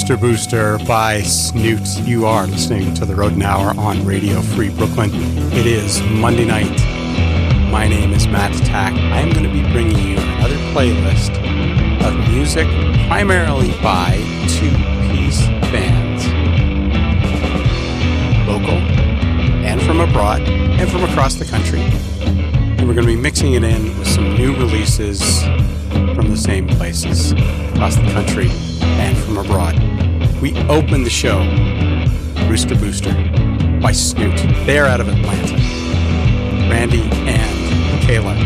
Rooster Booster by Snoot. You are listening to the Rodent Hour on Radio Free Brooklyn. It is Monday night. My name is Matt Tack. I am going to be bringing you another playlist of music primarily by two piece bands, local and from abroad and from across the country. And we're going to be mixing it in with some new releases from the same places across the country and from abroad. We open the show, Rooster Booster by Snoot. They are out of Atlanta. Randy and Kayla.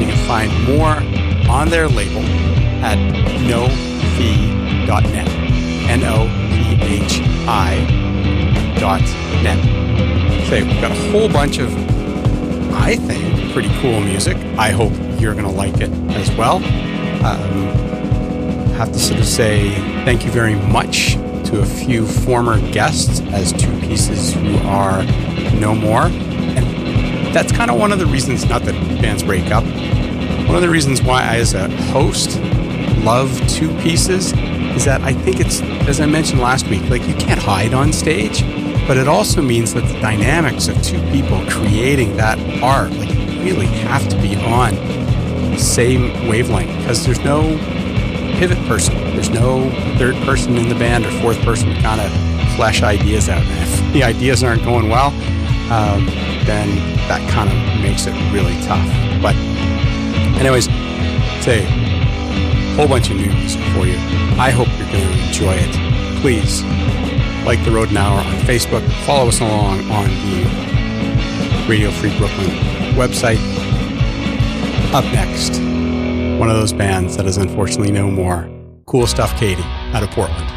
You can find more on their label at nophi.net. N O P H I dot net. Okay, we've got a whole bunch of, I think, pretty cool music. I hope you're going to like it as well. Um, have to sort of say thank you very much to a few former guests as two pieces who are no more. And that's kind of one of the reasons, not that bands break up, one of the reasons why I, as a host, love two pieces is that I think it's, as I mentioned last week, like you can't hide on stage, but it also means that the dynamics of two people creating that art, like really have to be on the same wavelength because there's no pivot person. There's no third person in the band or fourth person to kind of flesh ideas out. And if the ideas aren't going well, um, then that kind of makes it really tough. But, anyways, say a whole bunch of new music for you. I hope you're going to enjoy it. Please like the Rodent Hour on Facebook. Follow us along on the Radio Free Brooklyn website. Up next one of those bands that is unfortunately no more. Kool Stuff Katie out of Portland.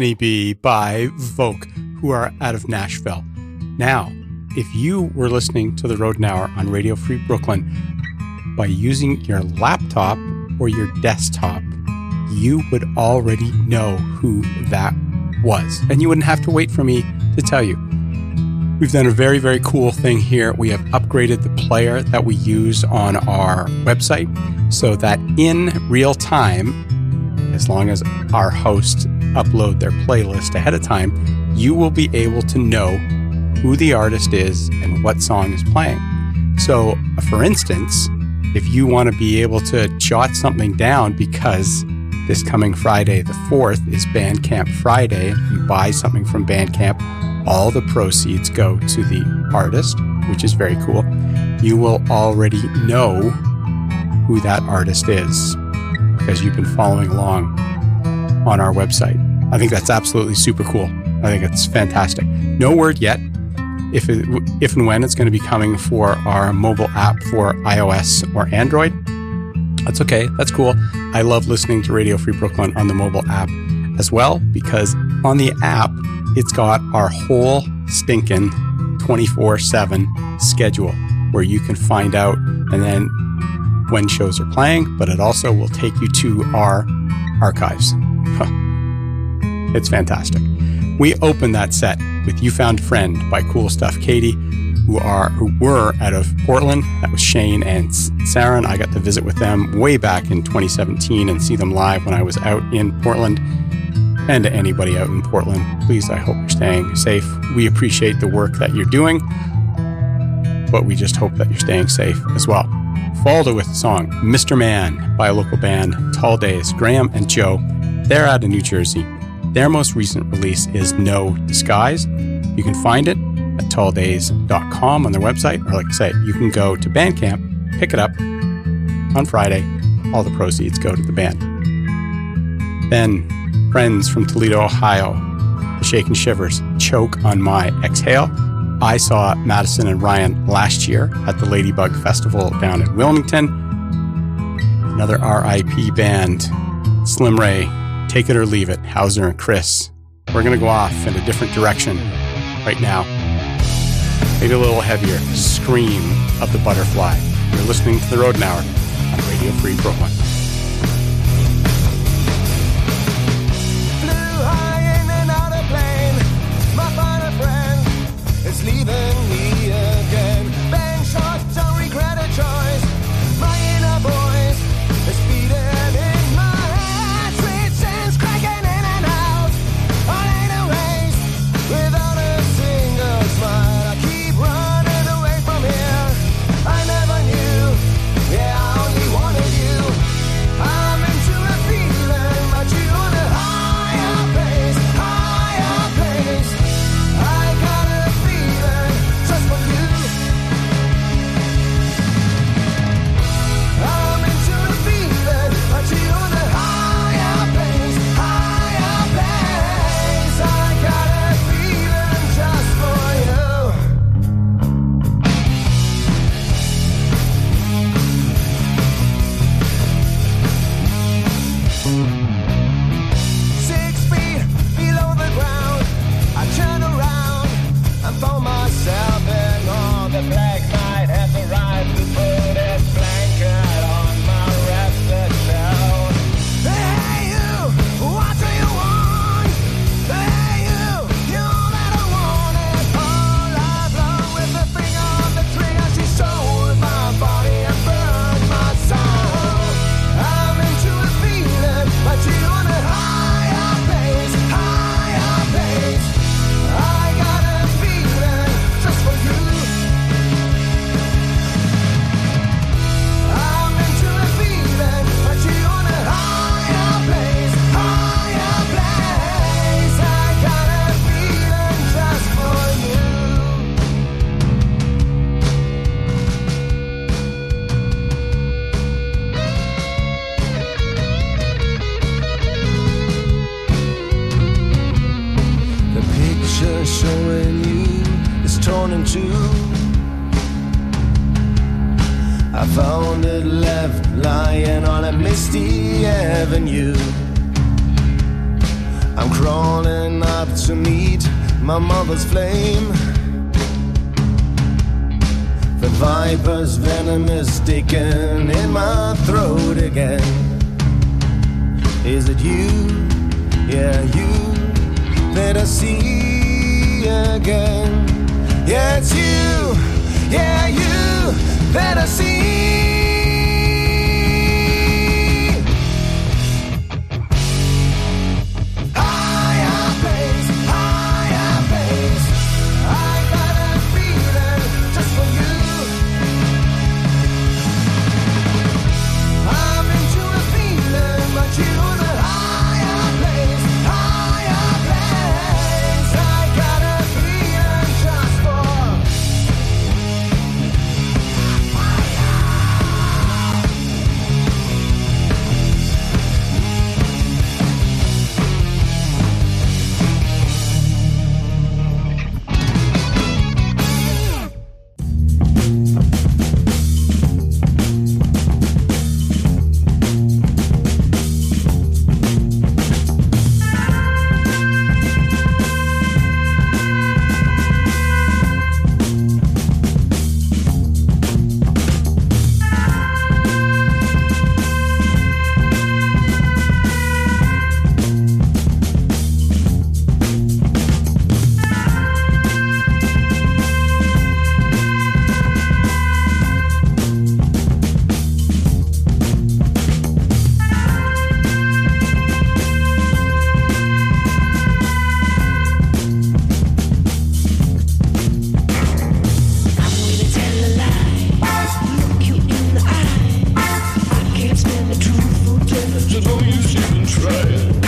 Honeybee by Volk, who are out of Nashville. Now, if you were listening to the Rodent Hour on Radio Free Brooklyn by using your laptop or your desktop, you would already know who that was. And you wouldn't have to wait for me to tell you. We've done a very, very cool thing here. We have upgraded the player that we use on our website so that in real time, as long as our hosts upload their playlist ahead of time, you will be able to know who the artist is and what song is playing. So, uh, for instance, if you want to be able to jot something down because this coming Friday, the 4th, is Bandcamp Friday, you buy something from Bandcamp, all the proceeds go to the artist, which is very cool. You will already know who that artist is because you've been following along on our website. I think that's absolutely super cool. I think it's fantastic. No word yet if it, if and when it's going to be coming for our mobile app for iOS or Android. That's okay. That's cool. I love listening to Radio Free Brooklyn on the mobile app as well because on the app it's got our whole stinking 24/7 schedule where you can find out and then when shows are playing, but it also will take you to our archives. it's fantastic. We opened that set with You Found Friend by Kool Stuff Katie, who are who were out of Portland. That was Shane and Sarah, I got to visit with them way back in 2017 and see them live when I was out in Portland. And to anybody out in Portland, please, I hope you're staying safe. We appreciate the work that you're doing, but we just hope that you're staying safe as well. Followed with the song Mr. Man by a local band, Tall Days, Graham and Joe. They're out of New Jersey. Their most recent release is No Disguise. You can find it at talldays.com on their website, or like I say, you can go to Bandcamp, pick it up on Friday. All the proceeds go to the band. Then, friends from Toledo, Ohio, the Shakin' Shivers, Choke on My Exhale. I saw Madison and Ryan last year at the Ladybug Festival down in Wilmington. Another RIP band, Slim Wray, Take It or Leave It, Hauser and Chris. We're going to go off in a different direction right now. Maybe a little heavier. Scream of the Butterfly. You're listening to The Rodent Hour on Radio Free Brooklyn. Viper's venom is sticking in my throat again. Is it you? Yeah, you that I see again. Yeah, it's you. Yeah, you that I see. truth, I don't know even trying.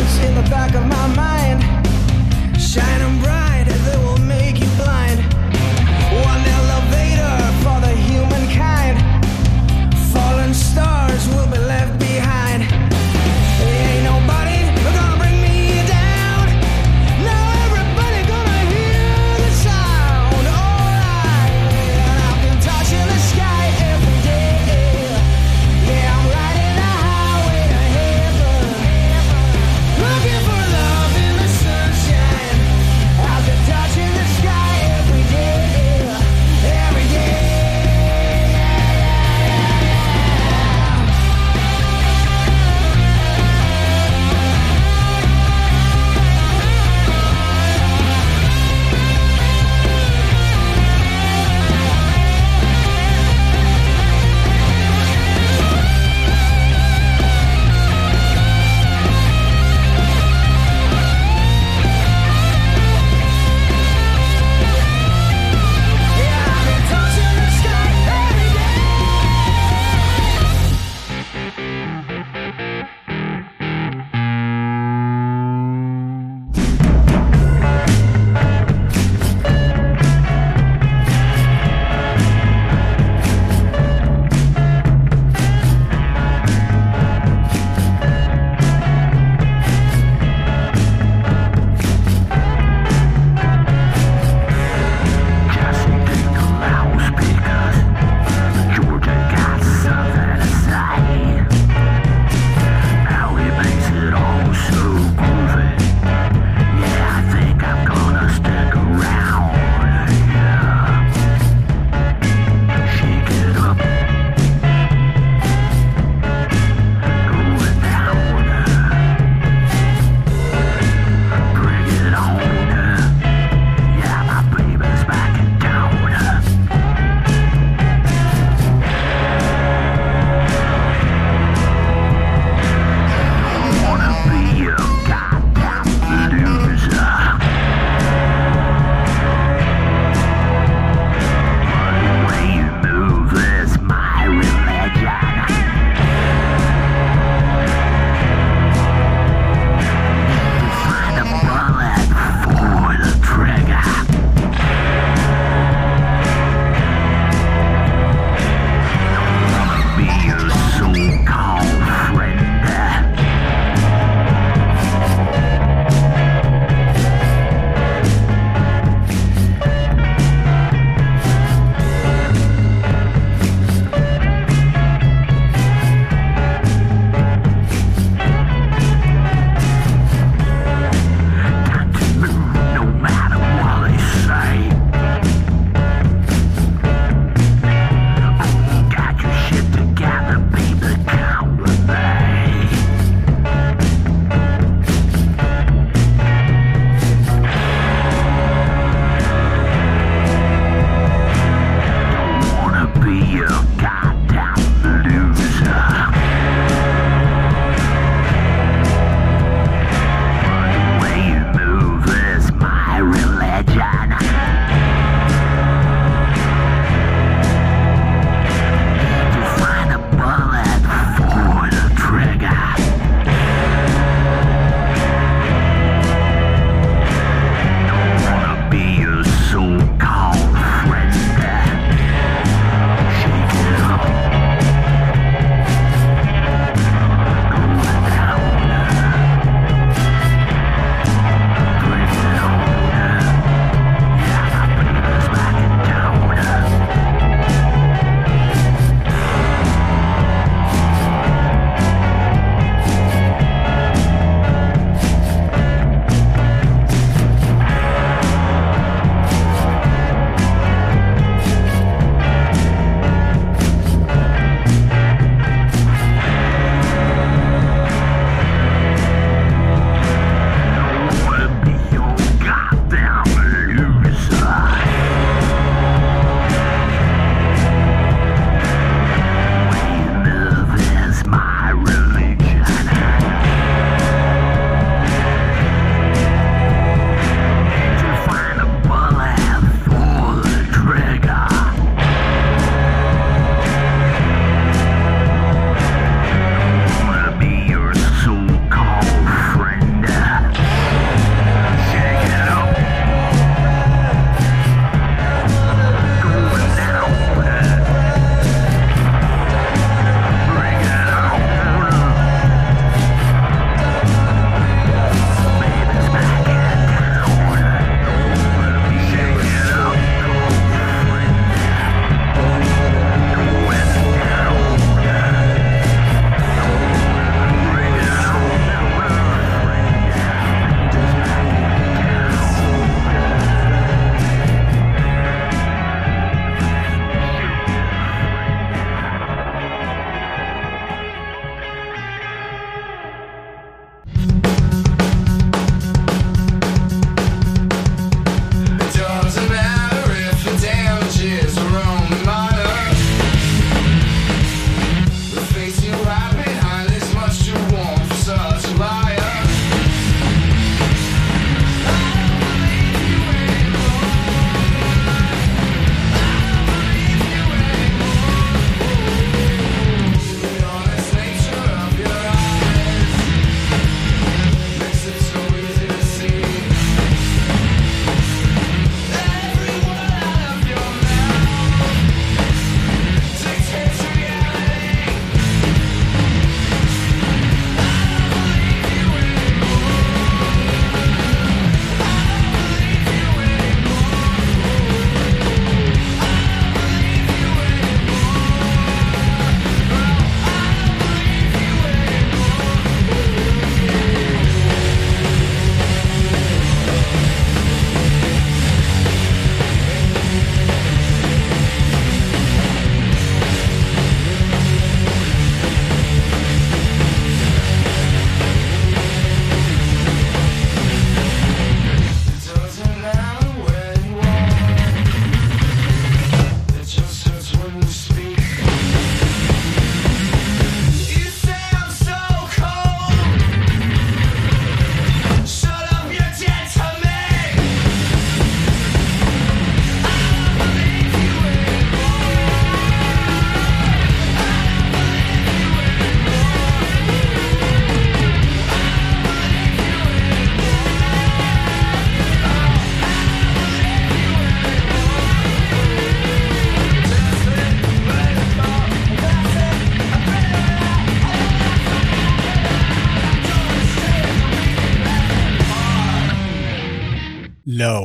in the back of my mind, shining bright.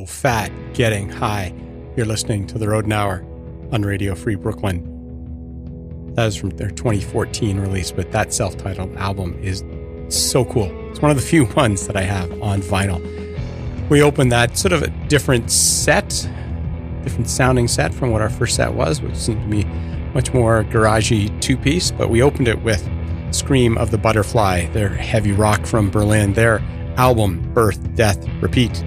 Fat, getting high. You're listening to The Road and Hour on Radio Free Brooklyn. That is from their 2014 release, but that self titled album is so cool. It's one of the few ones that I have on vinyl. We opened that sort of a different set, different sounding set from what our first set was, which seemed to be much more garagey two piece, but we opened it with Scream of the Butterfly, their heavy rock from Berlin. Their album, Birth, Death, Repeat,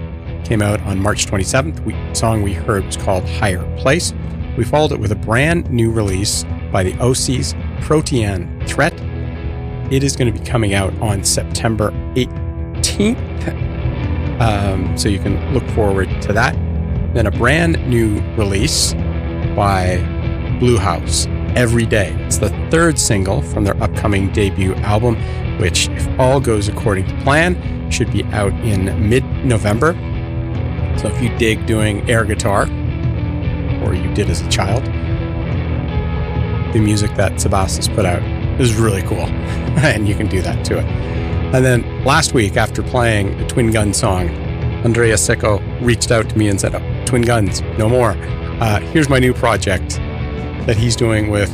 came out on March 27th. The song we heard was called Higher Place. We followed it with a brand new release by the OCs, Protean Threat. It is going to be coming out on September 18th. Um, so you can look forward to that. Then a brand new release by Bluhauz, Every Day. It's the third single from their upcoming debut album, which, if all goes according to plan, should be out in mid November. So if you dig doing air guitar, or you did as a child, the music that Sebastian's put out is really cool, and you can do that to it. And then last week, after playing a Twin Gun song, Andrea Secco reached out to me and said, oh, Twin Guns, no more. Uh, here's my new project that he's doing with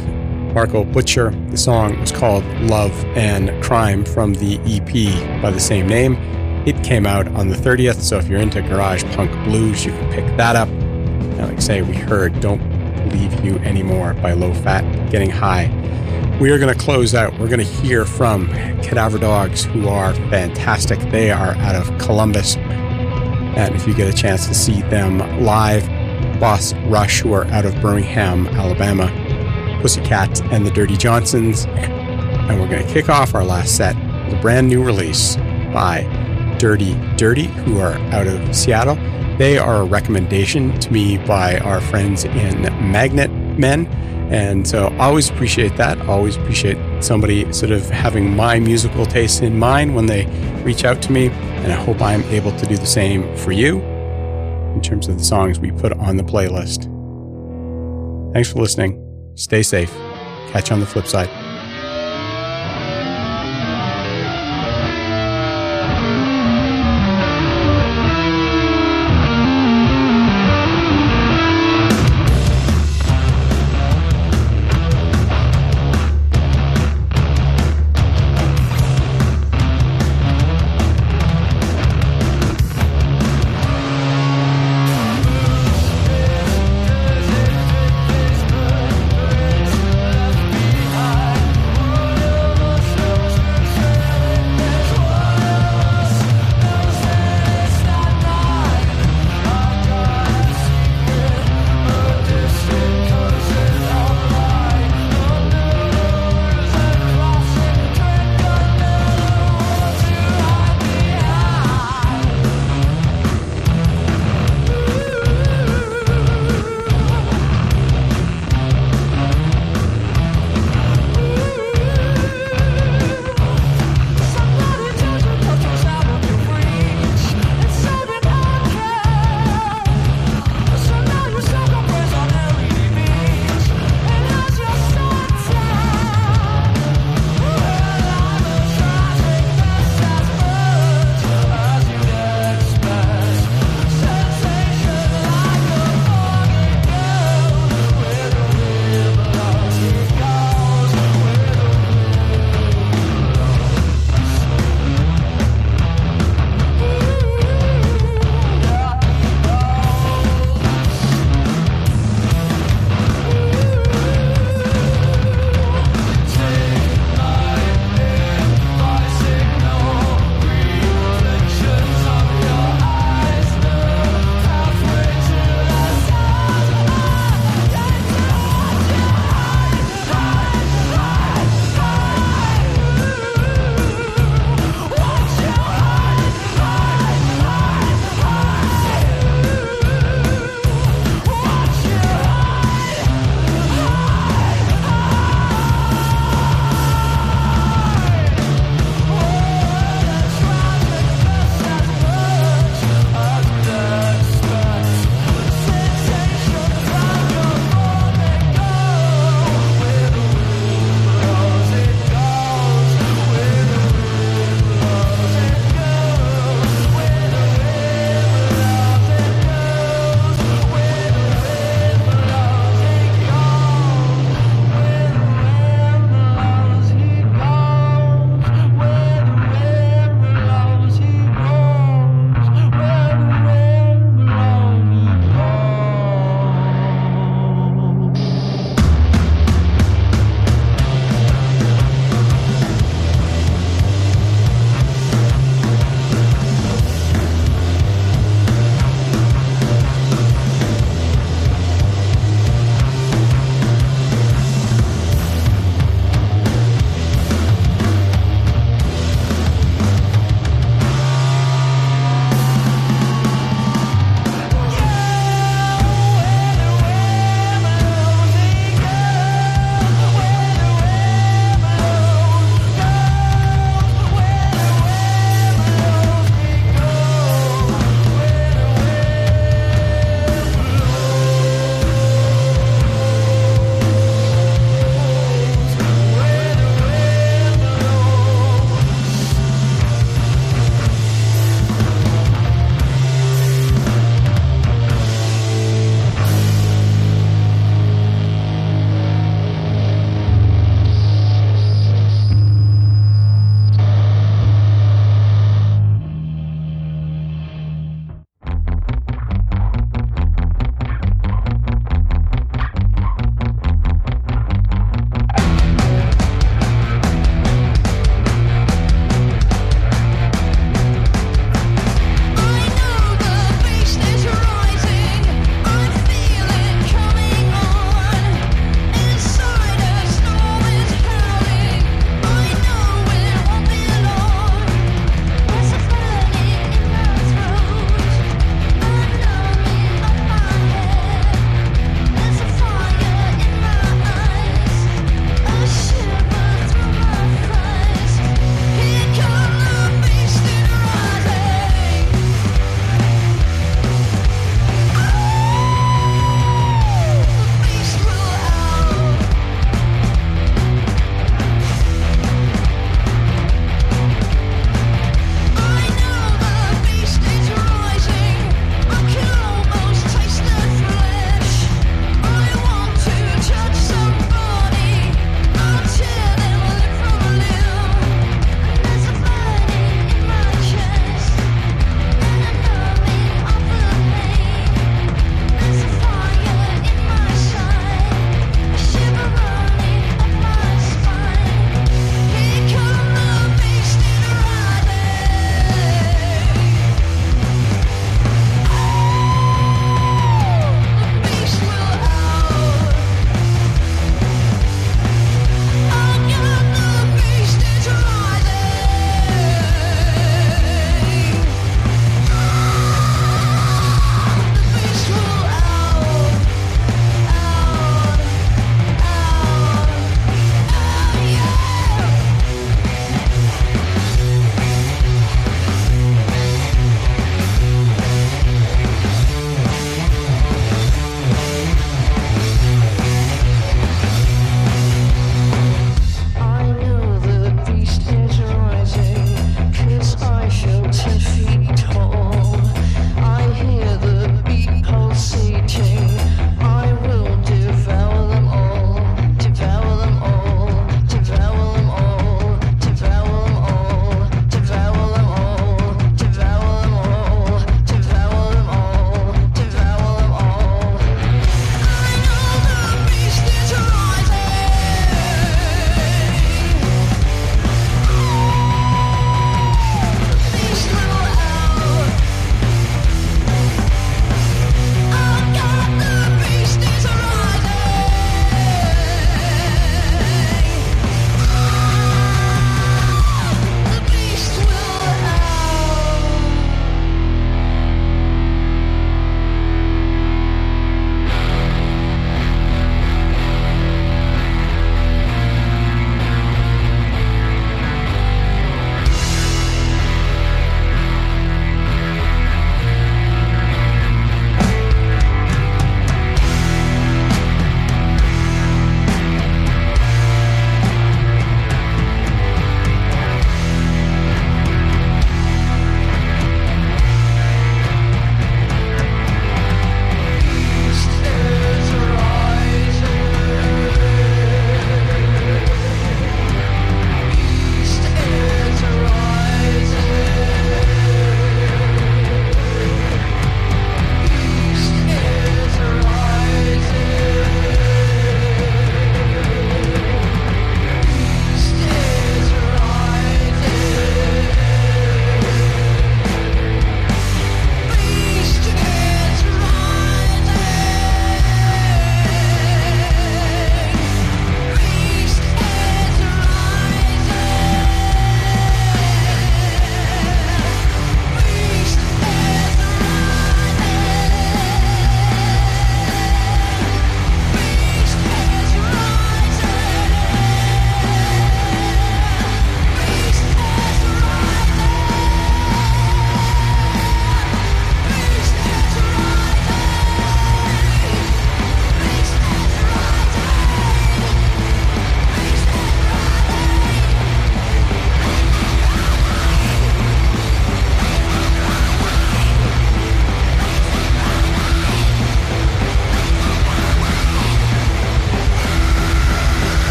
Marco Butcher. The song was called Love and Crime from the EP by the same name. It came out on the 30th, so if you're into garage punk blues, you can pick that up. And like I say, we heard Don't Believe You Anymore by Low Fat Getting High. We are going to close out. We're going to hear from Cadaver Dogs, who are fantastic. They are out of Columbus. And if you get a chance to see them live, Boss Rush, who are out of Birmingham, Alabama, Pussycat, and the Dirty Johnsons. And we're going to kick off our last set with a brand new release by Dirty Dirty, who are out of Seattle. They are a recommendation to me by our friends in Magnet Men. And so I always appreciate that. Always appreciate somebody sort of having my musical taste in mind when they reach out to me. And I hope I'm able to do the same for you in terms of the songs we put on the playlist. Thanks for listening. Stay safe. Catch you on the flip side.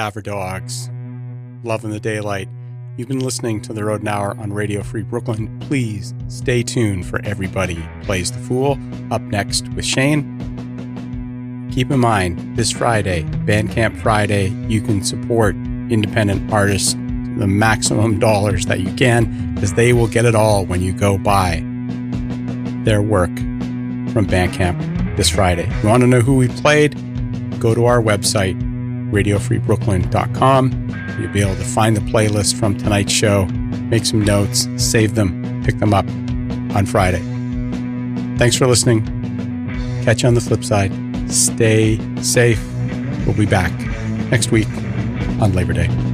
Cadaver Dogs, Love in the Daylight. You've been listening to the Road and Hour on Radio Free Brooklyn. Please stay tuned for Everybody Plays the Fool up next with Shane. Keep in mind, this Friday, Bandcamp Friday, you can support independent artists to the maximum dollars that you can, because they will get it all when you go buy their work from Bandcamp this Friday. You want to know who we played? Go to our website, radiofreebrooklyn.com. You'll be able to find the playlist from tonight's show, make some notes, save them, pick them up on Friday. Thanks for listening. Catch you on the flip side. Stay safe. We'll be back next week on Labor Day.